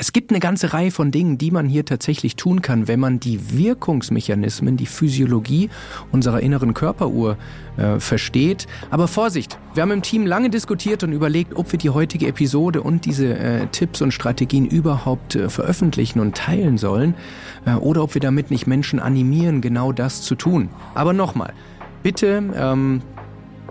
Es gibt eine ganze Reihe von Dingen, die man hier tatsächlich tun kann, wenn man die Wirkungsmechanismen, die Physiologie unserer inneren Körperuhr äh, versteht. Aber Vorsicht, wir haben im Team lange diskutiert und überlegt, ob wir die heutige Episode und diese äh, Tipps und Strategien überhaupt äh, veröffentlichen und teilen sollen äh, oder ob wir damit nicht Menschen animieren, genau das zu tun. Aber nochmal, bitte ähm,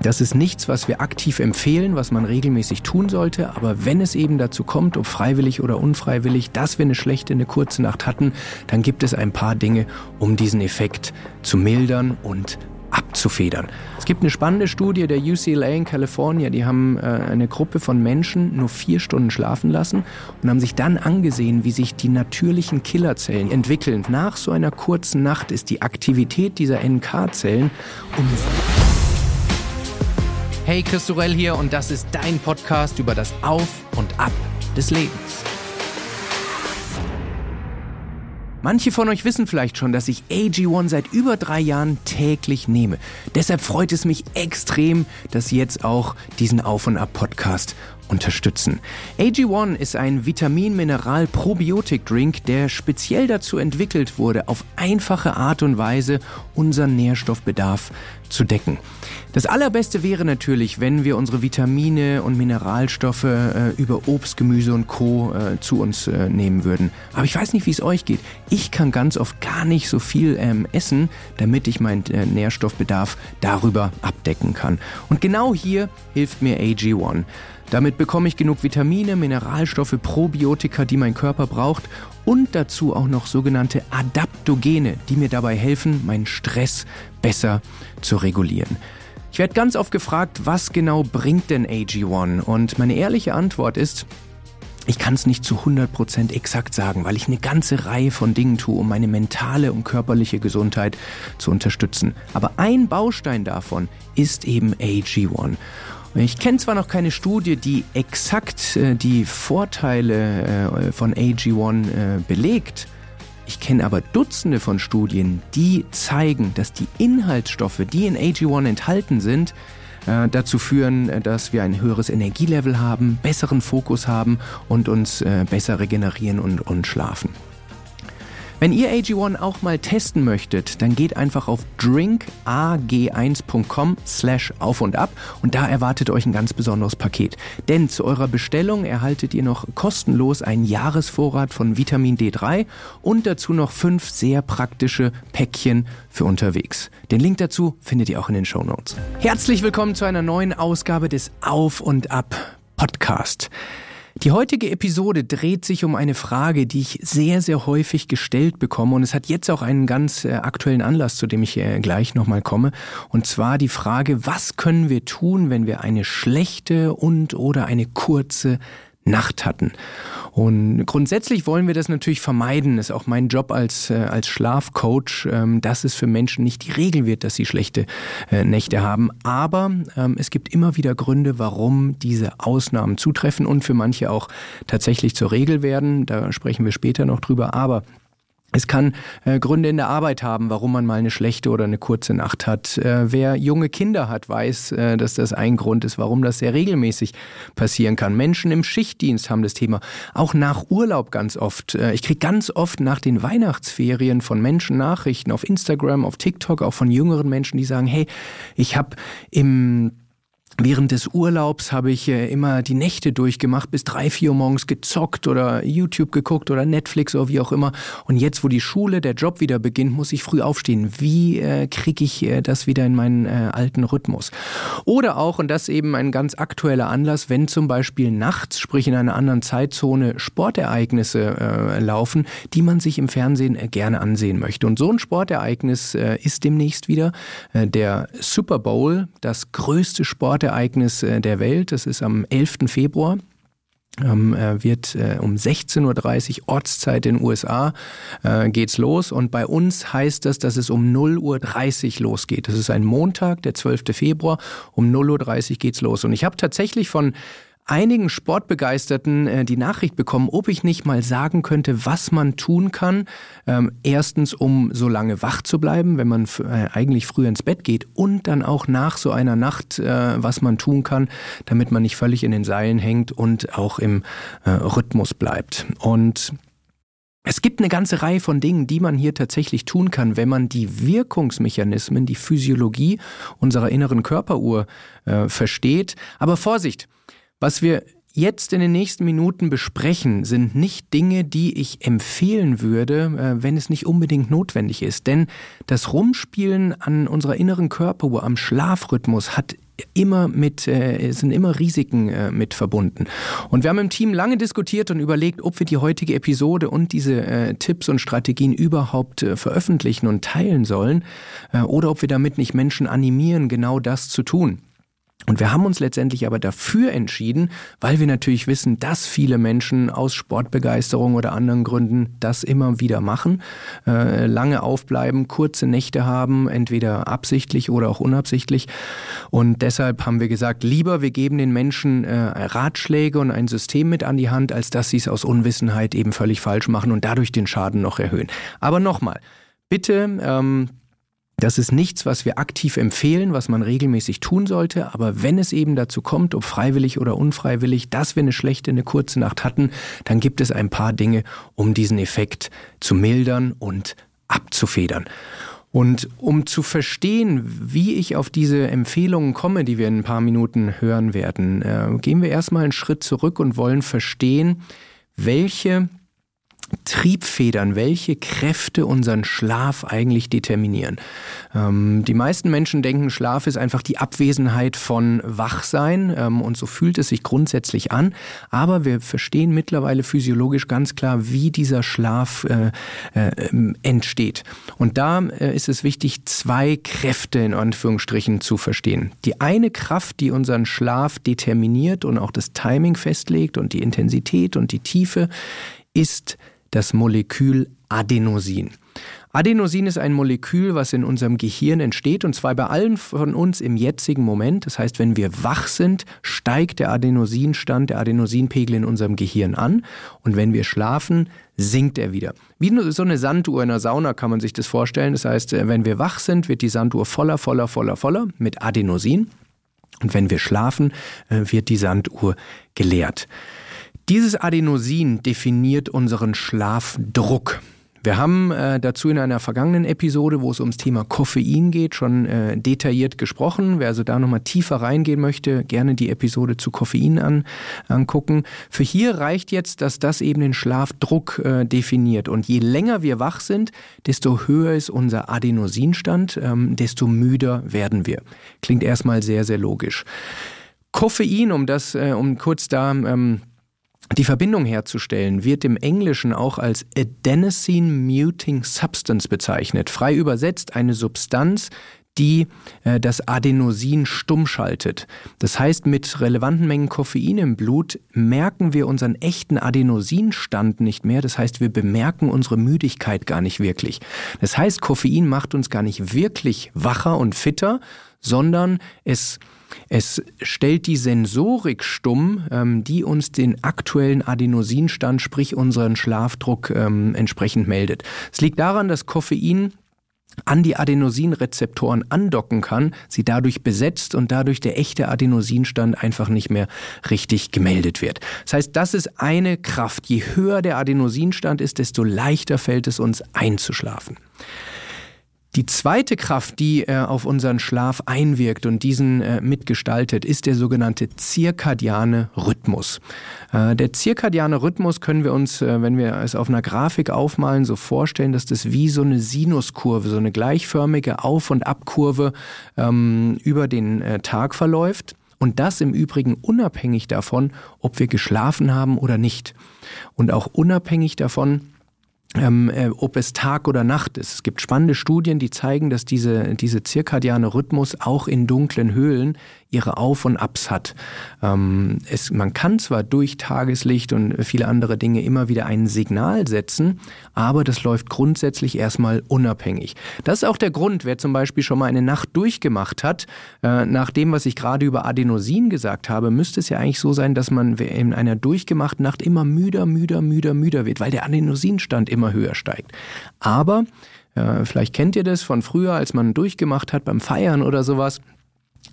das ist nichts, was wir aktiv empfehlen, was man regelmäßig tun sollte. Aber wenn es eben dazu kommt, ob freiwillig oder unfreiwillig, dass wir eine schlechte, eine kurze Nacht hatten, dann gibt es ein paar Dinge, um diesen Effekt zu mildern und abzufedern. Es gibt eine spannende Studie der UCLA in Kalifornien. Die haben äh, eine Gruppe von Menschen nur vier Stunden schlafen lassen und haben sich dann angesehen, wie sich die natürlichen Killerzellen entwickeln. Nach so einer kurzen Nacht ist die Aktivität dieser NK-Zellen um Hey, Christorell hier und das ist dein Podcast über das Auf und Ab des Lebens. Manche von euch wissen vielleicht schon, dass ich AG1 seit über drei Jahren täglich nehme. Deshalb freut es mich extrem, dass Sie jetzt auch diesen Auf und Ab Podcast unterstützen. AG1 ist ein Vitamin-Mineral-Probiotik-Drink, der speziell dazu entwickelt wurde, auf einfache Art und Weise unseren Nährstoffbedarf zu decken. Das allerbeste wäre natürlich, wenn wir unsere Vitamine und Mineralstoffe äh, über Obst, Gemüse und Co. Äh, zu uns äh, nehmen würden. Aber ich weiß nicht, wie es euch geht. Ich kann ganz oft gar nicht so viel ähm, essen, damit ich meinen äh, Nährstoffbedarf darüber abdecken kann. Und genau hier hilft mir AG1. Damit bekomme ich genug Vitamine, Mineralstoffe, Probiotika, die mein Körper braucht und dazu auch noch sogenannte Adaptogene, die mir dabei helfen, meinen Stress besser zu regulieren. Ich werde ganz oft gefragt, was genau bringt denn AG1? Und meine ehrliche Antwort ist, ich kann es nicht zu 100% exakt sagen, weil ich eine ganze Reihe von Dingen tue, um meine mentale und körperliche Gesundheit zu unterstützen. Aber ein Baustein davon ist eben AG1. Ich kenne zwar noch keine Studie, die exakt äh, die Vorteile äh, von AG1 äh, belegt, ich kenne aber Dutzende von Studien, die zeigen, dass die Inhaltsstoffe, die in AG1 enthalten sind, dazu führen, dass wir ein höheres Energielevel haben, besseren Fokus haben und uns besser regenerieren und, und schlafen. Wenn ihr AG1 auch mal testen möchtet, dann geht einfach auf drinkag1.com slash auf und ab und da erwartet euch ein ganz besonderes Paket. Denn zu eurer Bestellung erhaltet ihr noch kostenlos einen Jahresvorrat von Vitamin D3 und dazu noch fünf sehr praktische Päckchen für unterwegs. Den Link dazu findet ihr auch in den Show Notes. Herzlich willkommen zu einer neuen Ausgabe des Auf und Ab Podcast. Die heutige Episode dreht sich um eine Frage, die ich sehr, sehr häufig gestellt bekomme und es hat jetzt auch einen ganz äh, aktuellen Anlass, zu dem ich äh, gleich nochmal komme. Und zwar die Frage, was können wir tun, wenn wir eine schlechte und oder eine kurze Nacht hatten. Und grundsätzlich wollen wir das natürlich vermeiden. Das ist auch mein Job als, äh, als Schlafcoach, ähm, dass es für Menschen nicht die Regel wird, dass sie schlechte äh, Nächte haben. Aber ähm, es gibt immer wieder Gründe, warum diese Ausnahmen zutreffen und für manche auch tatsächlich zur Regel werden. Da sprechen wir später noch drüber. Aber es kann äh, Gründe in der Arbeit haben, warum man mal eine schlechte oder eine kurze Nacht hat. Äh, wer junge Kinder hat, weiß, äh, dass das ein Grund ist, warum das sehr regelmäßig passieren kann. Menschen im Schichtdienst haben das Thema. Auch nach Urlaub ganz oft. Äh, ich kriege ganz oft nach den Weihnachtsferien von Menschen Nachrichten auf Instagram, auf TikTok, auch von jüngeren Menschen, die sagen, hey, ich habe im Während des Urlaubs habe ich äh, immer die Nächte durchgemacht, bis drei, vier Uhr morgens gezockt oder YouTube geguckt oder Netflix oder wie auch immer. Und jetzt, wo die Schule, der Job wieder beginnt, muss ich früh aufstehen. Wie äh, kriege ich äh, das wieder in meinen alten Rhythmus? Oder auch, und das eben ein ganz aktueller Anlass, wenn zum Beispiel nachts, sprich in einer anderen Zeitzone, Sportereignisse laufen, die man sich im Fernsehen gerne ansehen möchte. Und so ein Sportereignis ist demnächst wieder der Super Bowl, das größte Sportereignis Ereignis äh, der Welt. Das ist am 11. Februar. Ähm, äh, wird äh, um 16.30 Uhr Ortszeit in den USA geht's los und bei uns heißt das, dass es um 0.30 Uhr losgeht. Das ist ein Montag, der 12. Februar, um 0.30 Uhr geht's los. Und ich habe tatsächlich von einigen Sportbegeisterten äh, die Nachricht bekommen, ob ich nicht mal sagen könnte, was man tun kann. Ähm, erstens, um so lange wach zu bleiben, wenn man äh, eigentlich früher ins Bett geht und dann auch nach so einer Nacht, äh, was man tun kann, damit man nicht völlig in den Seilen hängt und auch im äh, Rhythmus bleibt. Und es gibt eine ganze Reihe von Dingen, die man hier tatsächlich tun kann, wenn man die Wirkungsmechanismen, die Physiologie unserer inneren Körperuhr äh, versteht. Aber Vorsicht, was wir jetzt in den nächsten Minuten besprechen, sind nicht Dinge, die ich empfehlen würde, äh, wenn es nicht unbedingt notwendig ist. Denn das Rumspielen an unserer inneren Körperuhr, am Schlafrhythmus hat immer mit, äh, sind immer Risiken äh, mit verbunden. Und wir haben im Team lange diskutiert und überlegt, ob wir die heutige Episode und diese Tipps und Strategien überhaupt veröffentlichen und teilen sollen oder ob wir damit nicht Menschen animieren, genau das zu tun. Und wir haben uns letztendlich aber dafür entschieden, weil wir natürlich wissen, dass viele Menschen aus Sportbegeisterung oder anderen Gründen das immer wieder machen, äh, lange aufbleiben, kurze Nächte haben, entweder absichtlich oder auch unabsichtlich. Und deshalb haben wir gesagt, lieber wir geben den Menschen äh, Ratschläge und ein System mit an die Hand, als dass sie es aus Unwissenheit eben völlig falsch machen und dadurch den Schaden noch erhöhen. Aber nochmal, bitte ähm, das ist nichts, was wir aktiv empfehlen, was man regelmäßig tun sollte. Aber wenn es eben dazu kommt, ob freiwillig oder unfreiwillig, dass wir eine schlechte, eine kurze Nacht hatten, dann gibt es ein paar Dinge, um diesen Effekt zu mildern und abzufedern. Und um zu verstehen, wie ich auf diese Empfehlungen komme, die wir in ein paar Minuten hören werden, äh, gehen wir erstmal einen Schritt zurück und wollen verstehen, welche Triebfedern, welche Kräfte unseren Schlaf eigentlich determinieren. Ähm, die meisten Menschen denken, Schlaf ist einfach die Abwesenheit von Wachsein ähm, und so fühlt es sich grundsätzlich an. Aber wir verstehen mittlerweile physiologisch ganz klar, wie dieser Schlaf äh, äh, entsteht. Und da äh, ist es wichtig, zwei Kräfte in Anführungsstrichen zu verstehen. Die eine Kraft, die unseren Schlaf determiniert und auch das Timing festlegt und die Intensität und die Tiefe, ist das Molekül Adenosin. Adenosin ist ein Molekül, was in unserem Gehirn entsteht, und zwar bei allen von uns im jetzigen Moment. Das heißt, wenn wir wach sind, steigt der Adenosinstand, der Adenosinpegel in unserem Gehirn an, und wenn wir schlafen, sinkt er wieder. Wie so eine Sanduhr in der Sauna kann man sich das vorstellen. Das heißt, äh, wenn wir wach sind, wird die Sanduhr voller, voller, voller, voller mit Adenosin. Und wenn wir schlafen, äh, wird die Sanduhr geleert. Dieses Adenosin definiert unseren Schlafdruck. Wir haben äh, dazu in einer vergangenen Episode, wo es ums Thema Koffein geht, schon äh, detailliert gesprochen. Wer also da nochmal tiefer reingehen möchte, gerne die Episode zu Koffein an, angucken. Für hier reicht jetzt, dass das eben den Schlafdruck äh, definiert. Und je länger wir wach sind, desto höher ist unser Adenosinstand, ähm, desto müder werden wir. Klingt erstmal sehr, sehr logisch. Koffein, um das, äh, um kurz da ähm, die Verbindung herzustellen wird im Englischen auch als Adenosine Muting Substance bezeichnet. Frei übersetzt eine Substanz, die äh, das Adenosin stumm schaltet. Das heißt, mit relevanten Mengen Koffein im Blut merken wir unseren echten Adenosinstand nicht mehr. Das heißt, wir bemerken unsere Müdigkeit gar nicht wirklich. Das heißt, Koffein macht uns gar nicht wirklich wacher und fitter, sondern es es stellt die Sensorik stumm, ähm, die uns den aktuellen Adenosinstand, sprich unseren Schlafdruck ähm, entsprechend meldet. Es liegt daran, dass Koffein an die Adenosinrezeptoren andocken kann, sie dadurch besetzt und dadurch der echte Adenosinstand einfach nicht mehr richtig gemeldet wird. Das heißt, das ist eine Kraft. Je höher der Adenosinstand ist, desto leichter fällt es uns einzuschlafen. Die zweite Kraft, die äh, auf unseren Schlaf einwirkt und diesen äh, mitgestaltet, ist der sogenannte zirkadiane Rhythmus. Äh, der zirkadiane Rhythmus können wir uns, äh, wenn wir es auf einer Grafik aufmalen, so vorstellen, dass das wie so eine Sinuskurve, so eine gleichförmige Auf- und Abkurve ähm, über den äh, Tag verläuft. Und das im Übrigen unabhängig davon, ob wir geschlafen haben oder nicht. Und auch unabhängig davon, ähm, äh, ob es Tag oder Nacht ist. Es gibt spannende Studien, die zeigen, dass diese, diese zirkadiane Rhythmus auch in dunklen Höhlen ihre Auf und Abs hat. Ähm, es, man kann zwar durch Tageslicht und viele andere Dinge immer wieder ein Signal setzen, aber das läuft grundsätzlich erstmal unabhängig. Das ist auch der Grund, wer zum Beispiel schon mal eine Nacht durchgemacht hat, äh, nach dem, was ich gerade über Adenosin gesagt habe, müsste es ja eigentlich so sein, dass man in einer durchgemachten Nacht immer müder, müder, müder, müder wird, weil der Adenosinstand immer höher steigt. Aber äh, vielleicht kennt ihr das von früher, als man durchgemacht hat beim Feiern oder sowas.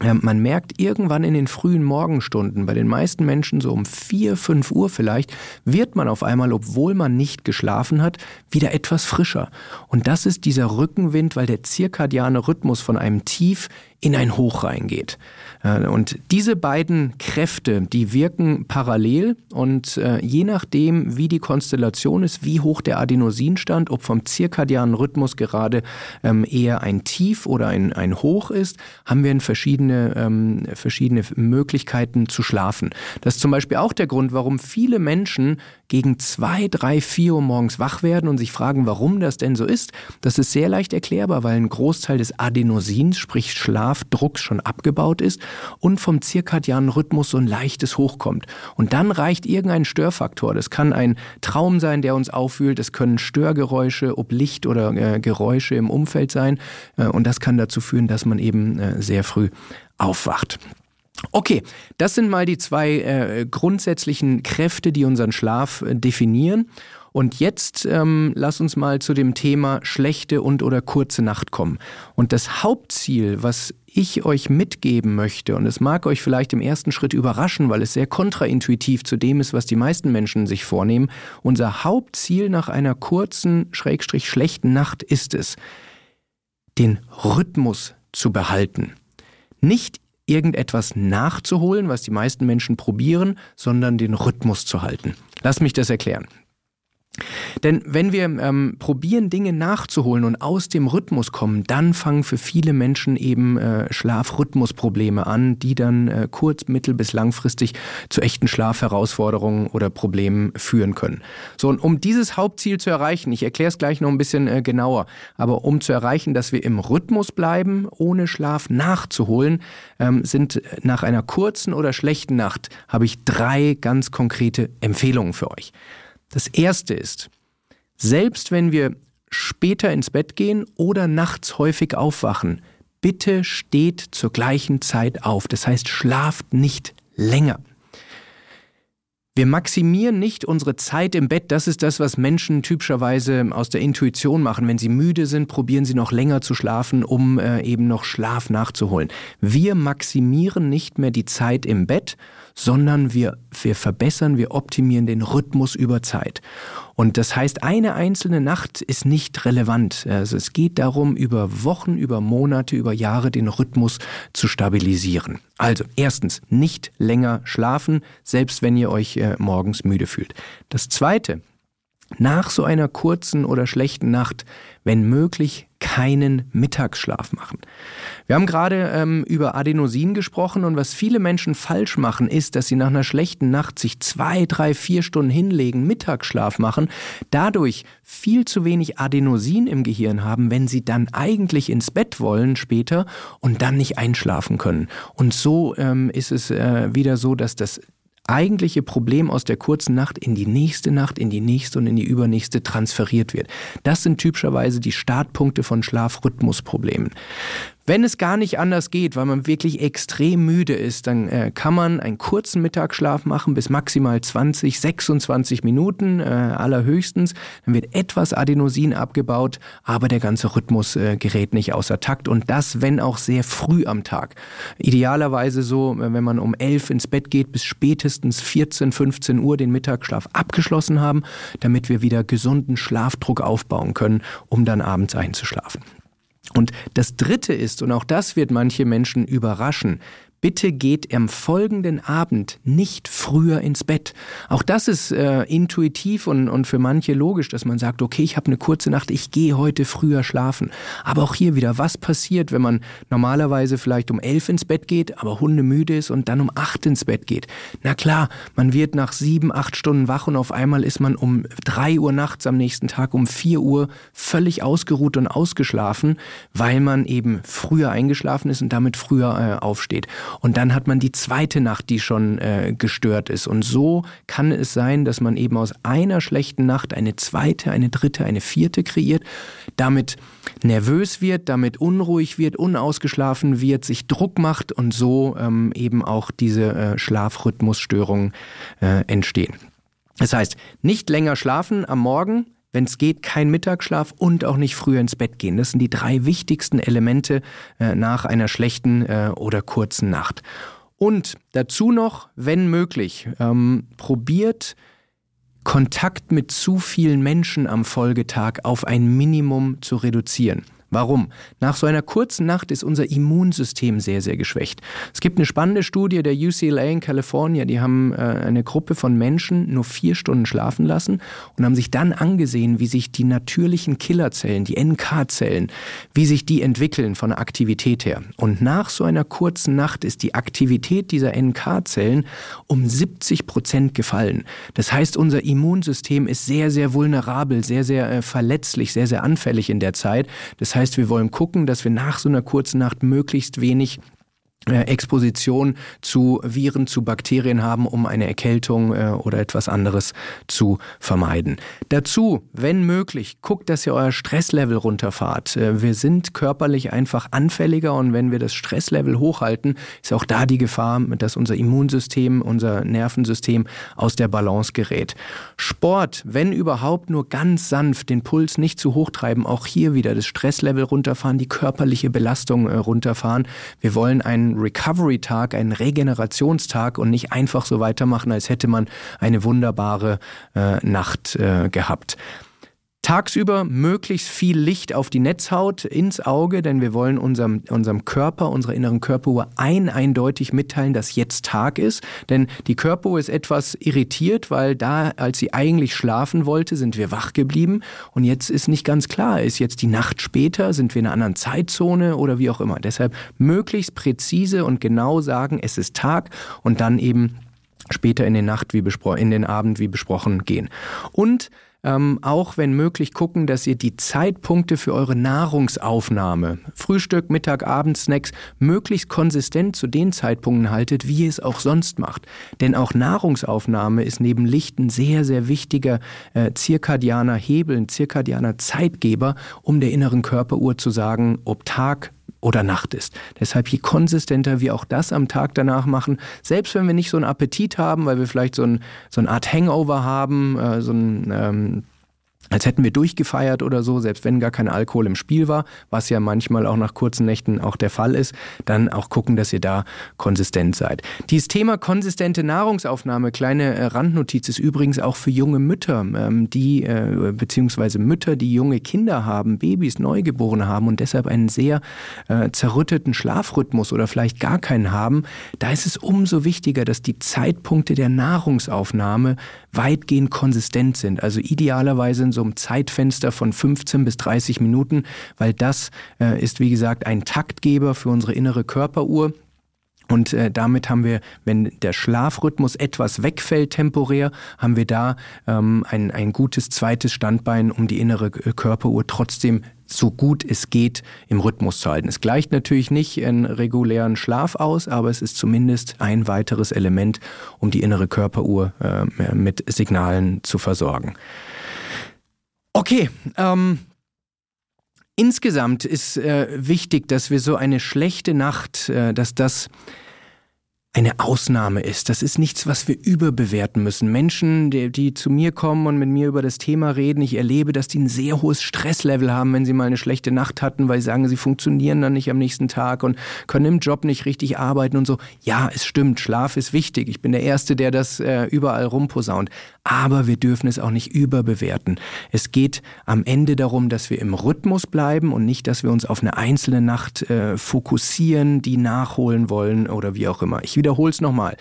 Man merkt irgendwann in den frühen Morgenstunden, bei den meisten Menschen so um vier, fünf Uhr vielleicht, wird man auf einmal, obwohl man nicht geschlafen hat, wieder etwas frischer. Und das ist dieser Rückenwind, weil der zirkadiane Rhythmus von einem Tief in ein Hoch reingeht. Äh, und diese beiden Kräfte, die wirken parallel und äh, je nachdem, wie die Konstellation ist, wie hoch der Adenosinstand, ob vom zirkadianen Rhythmus gerade ähm, eher ein Tief oder ein, ein Hoch ist, haben wir verschiedene, ähm, verschiedene Möglichkeiten zu schlafen. Das ist zum Beispiel auch der Grund, warum viele Menschen gegen zwei, drei, vier Uhr morgens wach werden und sich fragen, warum das denn so ist. Das ist sehr leicht erklärbar, weil ein Großteil des Adenosins, sprich Schlafdrucks, schon abgebaut ist und vom zirkadianen Rhythmus so ein leichtes Hochkommt. Und dann reicht irgendein Störfaktor. Das kann ein Traum sein, der uns aufwühlt. Es können Störgeräusche, ob Licht oder äh, Geräusche im Umfeld sein. Äh, und das kann dazu führen, dass man eben äh, sehr früh aufwacht. Okay, das sind mal die zwei äh, grundsätzlichen Kräfte, die unseren Schlaf äh, definieren. Und jetzt ähm, lass uns mal zu dem Thema schlechte und oder kurze Nacht kommen. Und das Hauptziel, was ich euch mitgeben möchte, und es mag euch vielleicht im ersten Schritt überraschen, weil es sehr kontraintuitiv zu dem ist, was die meisten Menschen sich vornehmen, unser Hauptziel nach einer kurzen, schrägstrich schlechten Nacht ist es, den Rhythmus zu behalten. Nicht irgendetwas nachzuholen, was die meisten Menschen probieren, sondern den Rhythmus zu halten. Lass mich das erklären. Denn wenn wir ähm, probieren, Dinge nachzuholen und aus dem Rhythmus kommen, dann fangen für viele Menschen eben äh, Schlafrhythmusprobleme an, die dann äh, kurz-, mittel- bis langfristig zu echten Schlafherausforderungen oder Problemen führen können. So, und um dieses Hauptziel zu erreichen, ich erkläre es gleich noch ein bisschen äh, genauer, aber um zu erreichen, dass wir im Rhythmus bleiben, ohne Schlaf nachzuholen, ähm, sind nach einer kurzen oder schlechten Nacht, habe ich drei ganz konkrete Empfehlungen für euch. Das erste ist, selbst wenn wir später ins Bett gehen oder nachts häufig aufwachen, bitte steht zur gleichen Zeit auf. Das heißt, schlaft nicht länger. Wir maximieren nicht unsere Zeit im Bett. Das ist das, was Menschen typischerweise aus der Intuition machen. Wenn sie müde sind, probieren sie noch länger zu schlafen, um äh, eben noch Schlaf nachzuholen. Wir maximieren nicht mehr die Zeit im Bett, sondern wir, wir verbessern, wir optimieren den Rhythmus über Zeit. Und das heißt, eine einzelne Nacht ist nicht relevant. Also es geht darum, über Wochen, über Monate, über Jahre den Rhythmus zu stabilisieren. Also erstens, nicht länger schlafen, selbst wenn ihr euch äh, morgens müde fühlt. Das Zweite, nach so einer kurzen oder schlechten Nacht, wenn möglich, keinen Mittagsschlaf machen. Wir haben gerade ähm, über Adenosin gesprochen und was viele Menschen falsch machen, ist, dass sie nach einer schlechten Nacht sich zwei, drei, vier Stunden hinlegen, Mittagsschlaf machen, dadurch viel zu wenig Adenosin im Gehirn haben, wenn sie dann eigentlich ins Bett wollen später und dann nicht einschlafen können. Und so ähm, ist es äh, wieder so, dass das eigentliche Problem aus der kurzen Nacht in die nächste Nacht, in die nächste und in die übernächste transferiert wird. Das sind typischerweise die Startpunkte von Schlafrhythmusproblemen. Wenn es gar nicht anders geht, weil man wirklich extrem müde ist, dann äh, kann man einen kurzen Mittagsschlaf machen bis maximal 20, 26 Minuten äh, allerhöchstens. Dann wird etwas Adenosin abgebaut, aber der ganze Rhythmus äh, gerät nicht außer Takt und das, wenn auch sehr früh am Tag. Idealerweise so, äh, wenn man um 11 ins Bett geht, bis spätestens 14, 15 Uhr den Mittagsschlaf abgeschlossen haben, damit wir wieder gesunden Schlafdruck aufbauen können, um dann abends einzuschlafen. Und das Dritte ist, und auch das wird manche Menschen überraschen, bitte geht am folgenden Abend nicht früher ins Bett. Auch das ist äh, intuitiv und, und für manche logisch, dass man sagt, okay, ich habe eine kurze Nacht, ich gehe heute früher schlafen. Aber auch hier wieder, was passiert, wenn man normalerweise vielleicht um elf ins Bett geht, aber hundemüde ist und dann um acht ins Bett geht? Na klar, man wird nach sieben, acht Stunden wach und auf einmal ist man um drei Uhr nachts am nächsten Tag um vier Uhr völlig ausgeruht und ausgeschlafen, weil man eben früher eingeschlafen ist und damit früher äh, aufsteht. Und dann hat man die zweite Nacht, die schon äh, gestört ist. Und so kann es sein, dass man eben aus einer schlechten Nacht eine zweite, eine dritte, eine vierte kreiert, damit nervös wird, damit unruhig wird, unausgeschlafen wird, sich Druck macht und so ähm, eben auch diese äh, Schlafrhythmusstörungen äh, entstehen. Das heißt, nicht länger schlafen am Morgen, wenn es geht, kein Mittagsschlaf und auch nicht früher ins Bett gehen. Das sind die drei wichtigsten Elemente äh, nach einer schlechten äh, oder kurzen Nacht. Und dazu noch, wenn möglich, ähm, probiert Kontakt mit zu vielen Menschen am Folgetag auf ein Minimum zu reduzieren. Warum? Nach so einer kurzen Nacht ist unser Immunsystem sehr, sehr geschwächt. Es gibt eine spannende Studie der UCLA in Kalifornien, die haben äh, eine Gruppe von Menschen nur vier Stunden schlafen lassen und haben sich dann angesehen, wie sich die natürlichen Killerzellen, die NK-Zellen, wie sich die entwickeln von der Aktivität her. Und nach so einer kurzen Nacht ist die Aktivität dieser NK-Zellen um 70 Prozent gefallen. Das heißt, unser Immunsystem ist sehr, sehr vulnerabel, sehr, sehr äh, verletzlich, sehr, sehr anfällig in der Zeit. Das heißt, wir wollen gucken, dass wir nach so einer kurzen Nacht möglichst wenig Exposition zu Viren, zu Bakterien haben, um eine Erkältung äh, oder etwas anderes zu vermeiden. Dazu, wenn möglich, guckt, dass ihr euer Stresslevel runterfahrt. Äh, wir sind körperlich einfach anfälliger und wenn wir das Stresslevel hochhalten, ist auch da die Gefahr, dass unser Immunsystem, unser Nervensystem aus der Balance gerät. Sport, wenn überhaupt nur ganz sanft, den Puls nicht zu hoch treiben, auch hier wieder das Stresslevel runterfahren, die körperliche Belastung runterfahren. Wir wollen einen Recovery-Tag, einen Regenerationstag und nicht einfach so weitermachen, als hätte man eine wunderbare äh, Nacht äh, gehabt. Tagsüber möglichst viel Licht auf die Netzhaut, ins Auge, denn wir wollen unserem, unserem Körper, unserer inneren Körperuhr ein eindeutig mitteilen, dass jetzt Tag ist. Denn die Körperuhr ist etwas irritiert, weil da, als sie eigentlich schlafen wollte, sind wir wach geblieben. Und jetzt ist nicht ganz klar, ist jetzt die Nacht später, sind wir in einer anderen Zeitzone oder wie auch immer. Deshalb möglichst präzise und genau sagen, es ist Tag und dann eben später in den Nacht wie in den Abend wie besprochen gehen. Und ähm, auch wenn möglich gucken, dass ihr die Zeitpunkte für eure Nahrungsaufnahme, Frühstück, Mittag, Abend, Snacks, möglichst konsistent zu den Zeitpunkten haltet, wie ihr es auch sonst macht. Denn auch Nahrungsaufnahme ist neben Licht ein sehr, sehr wichtiger äh, zirkadianer Hebel, ein zirkadianer Zeitgeber, um der inneren Körperuhr zu sagen, ob Tag, oder Nacht ist. Deshalb je konsistenter wir auch das am Tag danach machen, selbst wenn wir nicht so einen Appetit haben, weil wir vielleicht so, ein, so eine Art Hangover haben, äh, so ein ähm, als hätten wir durchgefeiert oder so, selbst wenn gar kein Alkohol im Spiel war, was ja manchmal auch nach kurzen Nächten auch der Fall ist, dann auch gucken, dass ihr da konsistent seid. Dieses Thema konsistente Nahrungsaufnahme, kleine äh, Randnotiz, ist übrigens auch für junge Mütter, ähm, die äh, beziehungsweise Mütter, die junge Kinder haben, Babys, Neugeborene haben und deshalb einen sehr äh, zerrütteten Schlafrhythmus oder vielleicht gar keinen haben. Da ist es umso wichtiger, dass die Zeitpunkte der Nahrungsaufnahme weitgehend konsistent sind. Also idealerweise in so einem Zeitfenster von 15 bis 30 Minuten, weil das äh, ist, wie gesagt, ein Taktgeber für unsere innere Körperuhr. Und äh, damit haben wir, wenn der Schlafrhythmus etwas wegfällt temporär, haben wir da ähm, ein, ein gutes zweites Standbein, um die innere Körperuhr trotzdem so gut es geht im Rhythmus zu halten. Es gleicht natürlich nicht einen regulären Schlaf aus, aber es ist zumindest ein weiteres Element, um die innere Körperuhr äh, mit Signalen zu versorgen. Okay, ähm, insgesamt ist äh, wichtig, dass wir so eine schlechte Nacht, äh, dass das eine Ausnahme ist. Das ist nichts, was wir überbewerten müssen. Menschen, die, die, zu mir kommen und mit mir über das Thema reden, ich erlebe, dass die ein sehr hohes Stresslevel haben, wenn sie mal eine schlechte Nacht hatten, weil sie sagen, sie funktionieren dann nicht am nächsten Tag und können im Job nicht richtig arbeiten und so. Ja, es stimmt, Schlaf ist wichtig. Ich bin der Erste, der das äh, überall rumposaunt. Aber wir dürfen es auch nicht überbewerten. Es geht am Ende darum, dass wir im Rhythmus bleiben und nicht, dass wir uns auf eine einzelne Nacht äh, fokussieren, die nachholen wollen oder wie auch immer. Ich wiederhole es nochmal.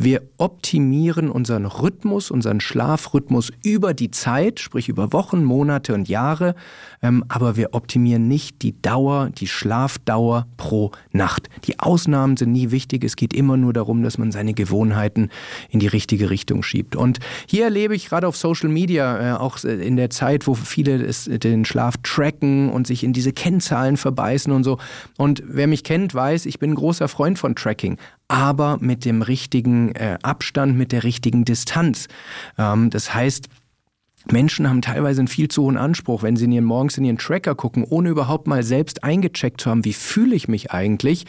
Wir optimieren unseren Rhythmus, unseren Schlafrhythmus über die Zeit, sprich über Wochen, Monate und Jahre, ähm, aber wir optimieren nicht die Dauer, die Schlafdauer pro Nacht. Die Ausnahmen sind nie wichtig, es geht immer nur darum, dass man seine Gewohnheiten in die richtige Richtung schiebt. Und hier erlebe ich gerade auf Social Media, äh, auch in der Zeit, wo viele es, den Schlaf tracken und sich in diese Kennzahlen verbeißen und so. Und wer mich kennt, weiß, ich bin ein großer Freund von Tracking. Aber mit dem richtigen äh, Abstand, mit der richtigen Distanz. Ähm, das heißt, Menschen haben teilweise einen viel zu hohen Anspruch, wenn sie in ihren, morgens in ihren Tracker gucken, ohne überhaupt mal selbst eingecheckt zu haben, wie fühle ich mich eigentlich,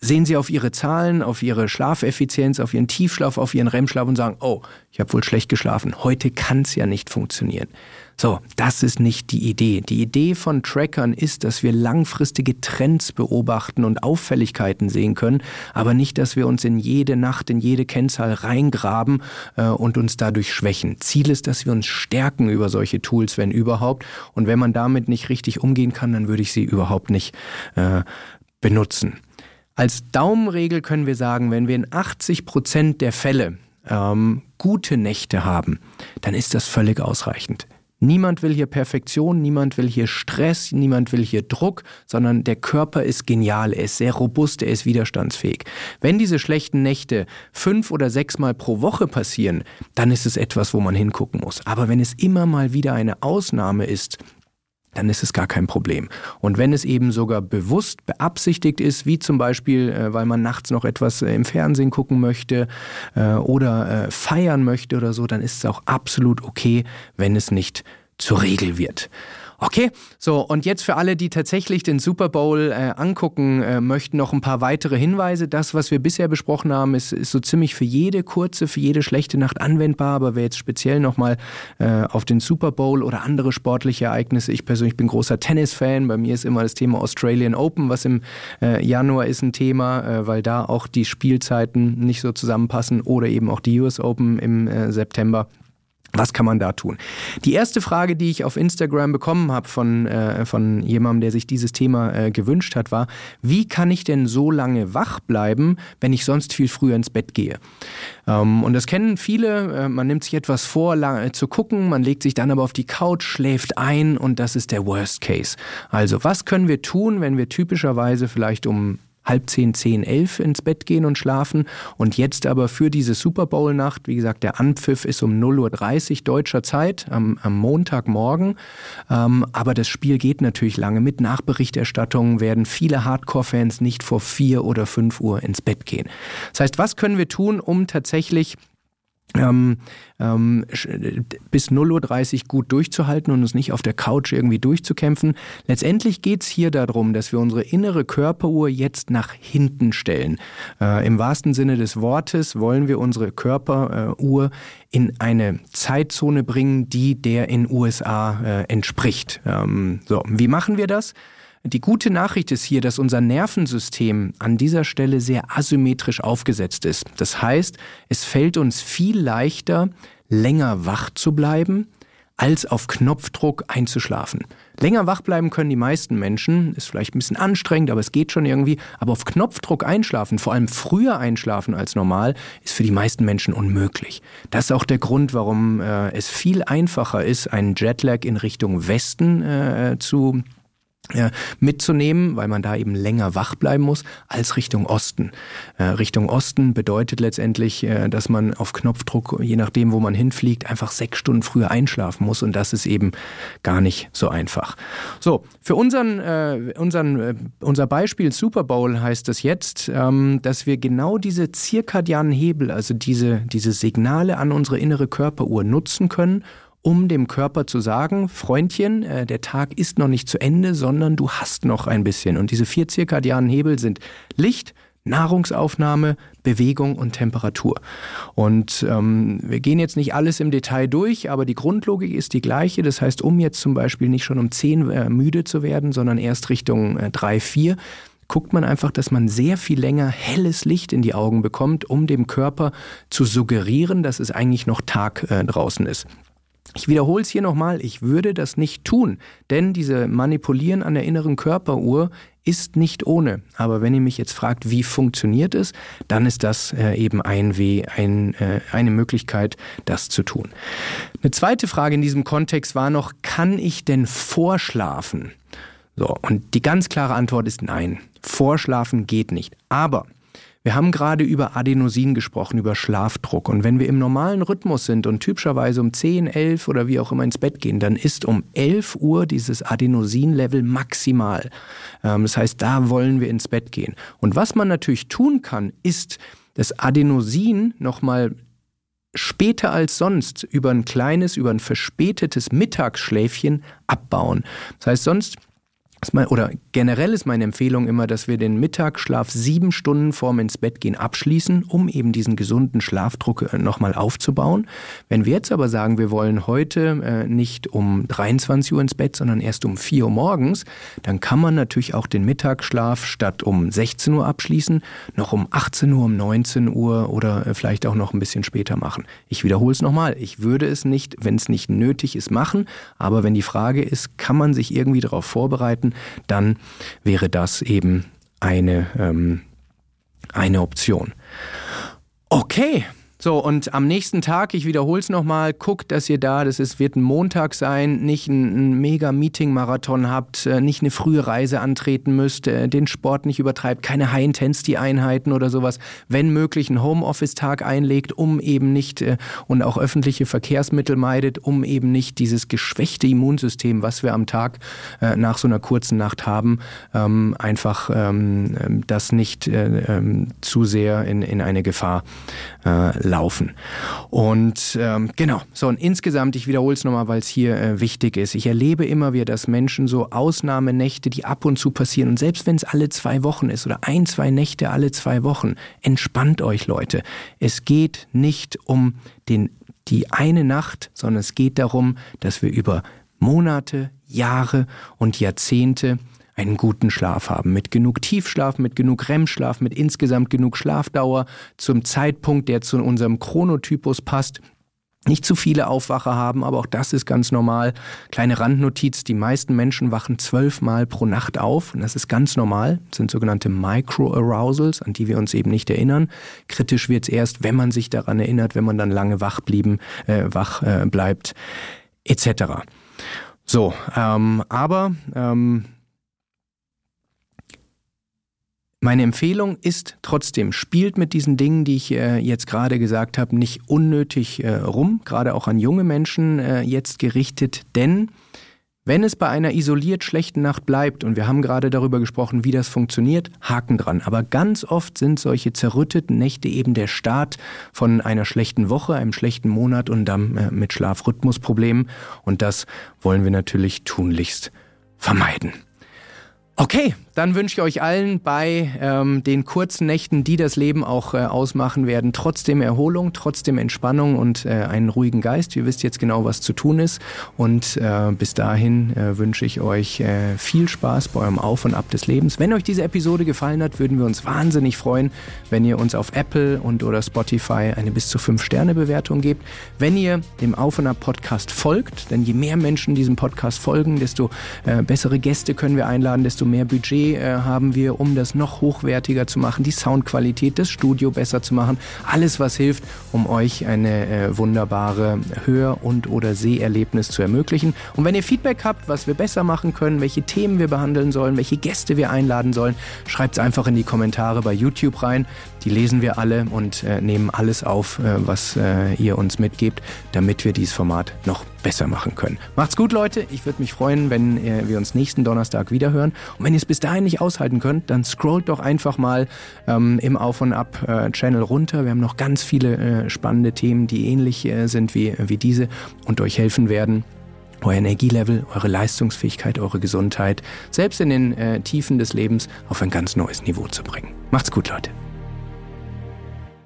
sehen sie auf ihre Zahlen, auf ihre Schlafeffizienz, auf ihren Tiefschlaf, auf ihren REM-Schlaf und sagen, oh, ich habe wohl schlecht geschlafen. Heute kann es ja nicht funktionieren. So, das ist nicht die Idee. Die Idee von Trackern ist, dass wir langfristige Trends beobachten und Auffälligkeiten sehen können, aber nicht, dass wir uns in jede Nacht, in jede Kennzahl reingraben äh, und uns dadurch schwächen. Ziel ist, dass wir uns stärken über solche Tools, wenn überhaupt. Und wenn man damit nicht richtig umgehen kann, dann würde ich sie überhaupt nicht äh, benutzen. Als Daumenregel können wir sagen, wenn wir in 80 Prozent der Fälle ähm, gute Nächte haben, dann ist das völlig ausreichend. Niemand will hier Perfektion, niemand will hier Stress, niemand will hier Druck, sondern der Körper ist genial, er ist sehr robust, er ist widerstandsfähig. Wenn diese schlechten Nächte fünf oder sechs Mal pro Woche passieren, dann ist es etwas, wo man hingucken muss. Aber wenn es immer mal wieder eine Ausnahme ist, dann ist es gar kein Problem. Und wenn es eben sogar bewusst beabsichtigt ist, wie zum Beispiel, äh, weil man nachts noch etwas äh, im Fernsehen gucken möchte äh, oder feiern möchte oder so, dann ist es auch absolut okay, wenn es nicht zur Regel wird. Okay, so und jetzt für alle, die tatsächlich den Super Bowl äh, angucken äh, möchten, noch ein paar weitere Hinweise. Das, was wir bisher besprochen haben, ist, ist so ziemlich für jede kurze, für jede schlechte Nacht anwendbar. Aber wer jetzt speziell nochmal äh, auf den Super Bowl oder andere sportliche Ereignisse, ich persönlich bin großer Tennis-Fan. Bei mir ist immer das Thema Australian Open, was im äh, Januar ist ein Thema, äh, weil da auch die Spielzeiten nicht so zusammenpassen oder eben auch die US Open im äh, September. Was kann man da tun? Die erste Frage, die ich auf Instagram bekommen habe von, äh, von jemandem, der sich dieses Thema äh, gewünscht hat, war, wie kann ich denn so lange wach bleiben, wenn ich sonst viel früher ins Bett gehe? Ähm, und das kennen viele. Äh, man nimmt sich etwas vor, lang, äh, zu gucken, man legt sich dann aber auf die Couch, schläft ein und das ist der Worst Case. Also, was können wir tun, wenn wir typischerweise vielleicht um halb zehn, zehn, elf ins Bett gehen und schlafen. Und jetzt aber für diese Super Bowl-Nacht, wie gesagt, der Anpfiff ist um 0.30 Uhr deutscher Zeit am, am Montagmorgen. Ähm, aber das Spiel geht natürlich lange. Mit Nachberichterstattungen werden viele Hardcore-Fans nicht vor vier oder fünf Uhr ins Bett gehen. Das heißt, was können wir tun, um tatsächlich ähm, ähm, bis 0.30 Uhr gut durchzuhalten und uns nicht auf der Couch irgendwie durchzukämpfen. Letztendlich geht es hier darum, dass wir unsere innere Körperuhr jetzt nach hinten stellen. Äh, Im wahrsten Sinne des Wortes wollen wir unsere Körperuhr in eine Zeitzone bringen, die der in USA äh, entspricht. Ähm, so, wie machen wir das? Die gute Nachricht ist hier, dass unser Nervensystem an dieser Stelle sehr asymmetrisch aufgesetzt ist. Das heißt, es fällt uns viel leichter, länger wach zu bleiben, als auf Knopfdruck einzuschlafen. Länger wach bleiben können die meisten Menschen, ist vielleicht ein bisschen anstrengend, aber es geht schon irgendwie. Aber auf Knopfdruck einschlafen, vor allem früher einschlafen als normal, ist für die meisten Menschen unmöglich. Das ist auch der Grund, warum äh, es viel einfacher ist, einen Jetlag in Richtung Westen äh, zu mitzunehmen, weil man da eben länger wach bleiben muss, als Richtung Osten. Äh, Richtung Osten bedeutet letztendlich, äh, dass man auf Knopfdruck, je nachdem, wo man hinfliegt, einfach sechs Stunden früher einschlafen muss und das ist eben gar nicht so einfach. So, für unseren, äh, unseren, unser Beispiel Super Bowl heißt es jetzt, ähm, dass wir genau diese zirkadianen Hebel, also diese, diese Signale an unsere innere Körperuhr nutzen können, um dem Körper zu sagen, Freundchen, äh, der Tag ist noch nicht zu Ende, sondern du hast noch ein bisschen. Und diese vier zirkadianen Hebel sind Licht, Nahrungsaufnahme, Bewegung und Temperatur. Und ähm, wir gehen jetzt nicht alles im Detail durch, aber die Grundlogik ist die gleiche. Das heißt, um jetzt zum Beispiel nicht schon um 10 äh, müde zu werden, sondern erst Richtung äh, 3, 4, guckt man einfach, dass man sehr viel länger helles Licht in die Augen bekommt, um dem Körper zu suggerieren, dass es eigentlich noch Tag äh, draußen ist. Ich wiederhole es hier nochmal, ich würde das nicht tun, denn diese Manipulieren an der inneren Körperuhr ist nicht ohne. Aber wenn ihr mich jetzt fragt, wie funktioniert es, dann ist das äh, eben ein Weh, ein, äh, eine Möglichkeit, das zu tun. Eine zweite Frage in diesem Kontext war noch, kann ich denn vorschlafen? So, und die ganz klare Antwort ist nein. Vorschlafen geht nicht. Aber Wir haben gerade über Adenosin gesprochen, über Schlafdruck. Und wenn wir im normalen Rhythmus sind und typischerweise um 10, 11 oder wie auch immer ins Bett gehen, dann ist um 11 Uhr dieses Adenosin-Level maximal. Ähm, das heißt, da wollen wir ins Bett gehen. Und was man natürlich tun kann, ist das Adenosin nochmal später als sonst über ein kleines, über ein verspätetes Mittagsschläfchen abbauen. Das heißt, sonst oder generell ist meine Empfehlung immer, dass wir den Mittagsschlaf sieben Stunden vorm ins Bett gehen abschließen, um eben diesen gesunden Schlafdruck äh, nochmal aufzubauen. Wenn wir jetzt aber sagen, wir wollen heute äh, nicht um 23 Uhr ins Bett, sondern erst um 4 Uhr morgens, dann kann man natürlich auch den Mittagsschlaf statt um 16 Uhr abschließen, noch um 18 Uhr, um 19 Uhr oder äh, vielleicht auch noch ein bisschen später machen. Ich wiederhole es nochmal. Ich würde es nicht, wenn es nicht nötig ist, machen. Aber wenn die Frage ist, kann man sich irgendwie darauf vorbereiten, möchten, dann wäre das eben eine, ähm, eine Option. Okay, so, und am nächsten Tag, ich wiederhole es nochmal, guckt, dass ihr da, das ist, wird ein Montag sein, nicht ein, ein mega Meeting-Marathon habt, äh, nicht eine frühe Reise antreten müsst, äh, den Sport nicht übertreibt, keine High-Intensity-Einheiten oder sowas, wenn möglich einen Homeoffice-Tag einlegt, um eben nicht äh, und auch öffentliche Verkehrsmittel meidet, um eben nicht dieses geschwächte Immunsystem, was wir am Tag nach so einer kurzen Nacht haben, ähm, einfach ähm, das nicht ähm, zu sehr in, in eine Gefahr laufen. Und ähm, genau, so und insgesamt, ich wiederhole es nochmal, weil es hier äh, wichtig ist. Ich erlebe immer wieder, dass Menschen so Ausnahmenächte, die ab und zu passieren, und selbst wenn es alle zwei Wochen ist oder ein, zwei Nächte alle zwei Wochen, entspannt euch Leute. Es geht nicht um den, die eine Nacht, sondern es geht darum, dass wir über Monate, Jahre und Jahrzehnte einen guten Schlaf haben. Mit genug Tiefschlaf, mit genug REM-Schlaf, mit insgesamt genug Schlafdauer zum Zeitpunkt, der zu unserem Chronotypus passt. Nicht zu viele Aufwacher haben, aber auch das ist ganz normal. Kleine Randnotiz, die meisten Menschen wachen zwölfmal pro Nacht auf und das ist ganz normal. Das sind sogenannte Micro-Arousals, an die wir uns eben nicht erinnern. Kritisch wird es erst, wenn man sich daran erinnert, wenn man dann lange wach, blieben, äh, wach äh, bleibt, etc. So, ähm, aber ähm, meine Empfehlung ist trotzdem, spielt mit diesen Dingen, die ich äh, jetzt gerade gesagt habe, nicht unnötig äh, rum, gerade auch an junge Menschen äh, jetzt gerichtet, denn wenn es bei einer isoliert schlechten Nacht bleibt, und wir haben gerade darüber gesprochen, wie das funktioniert, Haken dran. Aber ganz oft sind solche zerrütteten Nächte eben der Start von einer schlechten Woche, einem schlechten Monat und dann äh, mit Schlafrhythmusproblemen. Und das wollen wir natürlich tunlichst vermeiden. Okay, dann wünsche ich euch allen bei ähm, den kurzen Nächten, die das Leben auch äh, ausmachen werden, trotzdem Erholung, trotzdem Entspannung und äh, einen ruhigen Geist. Ihr wisst jetzt genau, was zu tun ist. Und äh, bis dahin äh, wünsche ich euch äh, viel Spaß bei eurem Auf und Ab des Lebens. Wenn euch diese Episode gefallen hat, würden wir uns wahnsinnig freuen, wenn ihr uns auf Apple und oder Spotify eine bis zu 5 Sterne Bewertung gebt. Wenn ihr dem Auf und Ab Podcast folgt, denn je mehr Menschen diesem Podcast folgen, desto äh, bessere Gäste können wir einladen, desto mehr Budget äh, haben wir, um das noch hochwertiger zu machen, die Soundqualität, das Studio besser zu machen. Alles, was hilft, um euch eine äh, wunderbare Hör- und oder Seherlebnis zu ermöglichen. Und wenn ihr Feedback habt, was wir besser machen können, welche Themen wir behandeln sollen, welche Gäste wir einladen sollen, schreibt es einfach in die Kommentare bei YouTube rein. Die lesen wir alle und äh, nehmen alles auf, äh, was äh, ihr uns mitgebt, damit wir dieses Format noch besser machen können. Macht's gut, Leute. Ich würde mich freuen, wenn äh, wir uns nächsten Donnerstag wiederhören. Und wenn ihr es bis dahin nicht aushalten könnt, dann scrollt doch einfach mal ähm, im Auf und Ab äh, Channel runter. Wir haben noch ganz viele äh, spannende Themen, die ähnlich äh, sind wie, wie diese und euch helfen werden euer Energielevel, eure Leistungsfähigkeit, eure Gesundheit, selbst in den äh, Tiefen des Lebens auf ein ganz neues Niveau zu bringen. Macht's gut, Leute.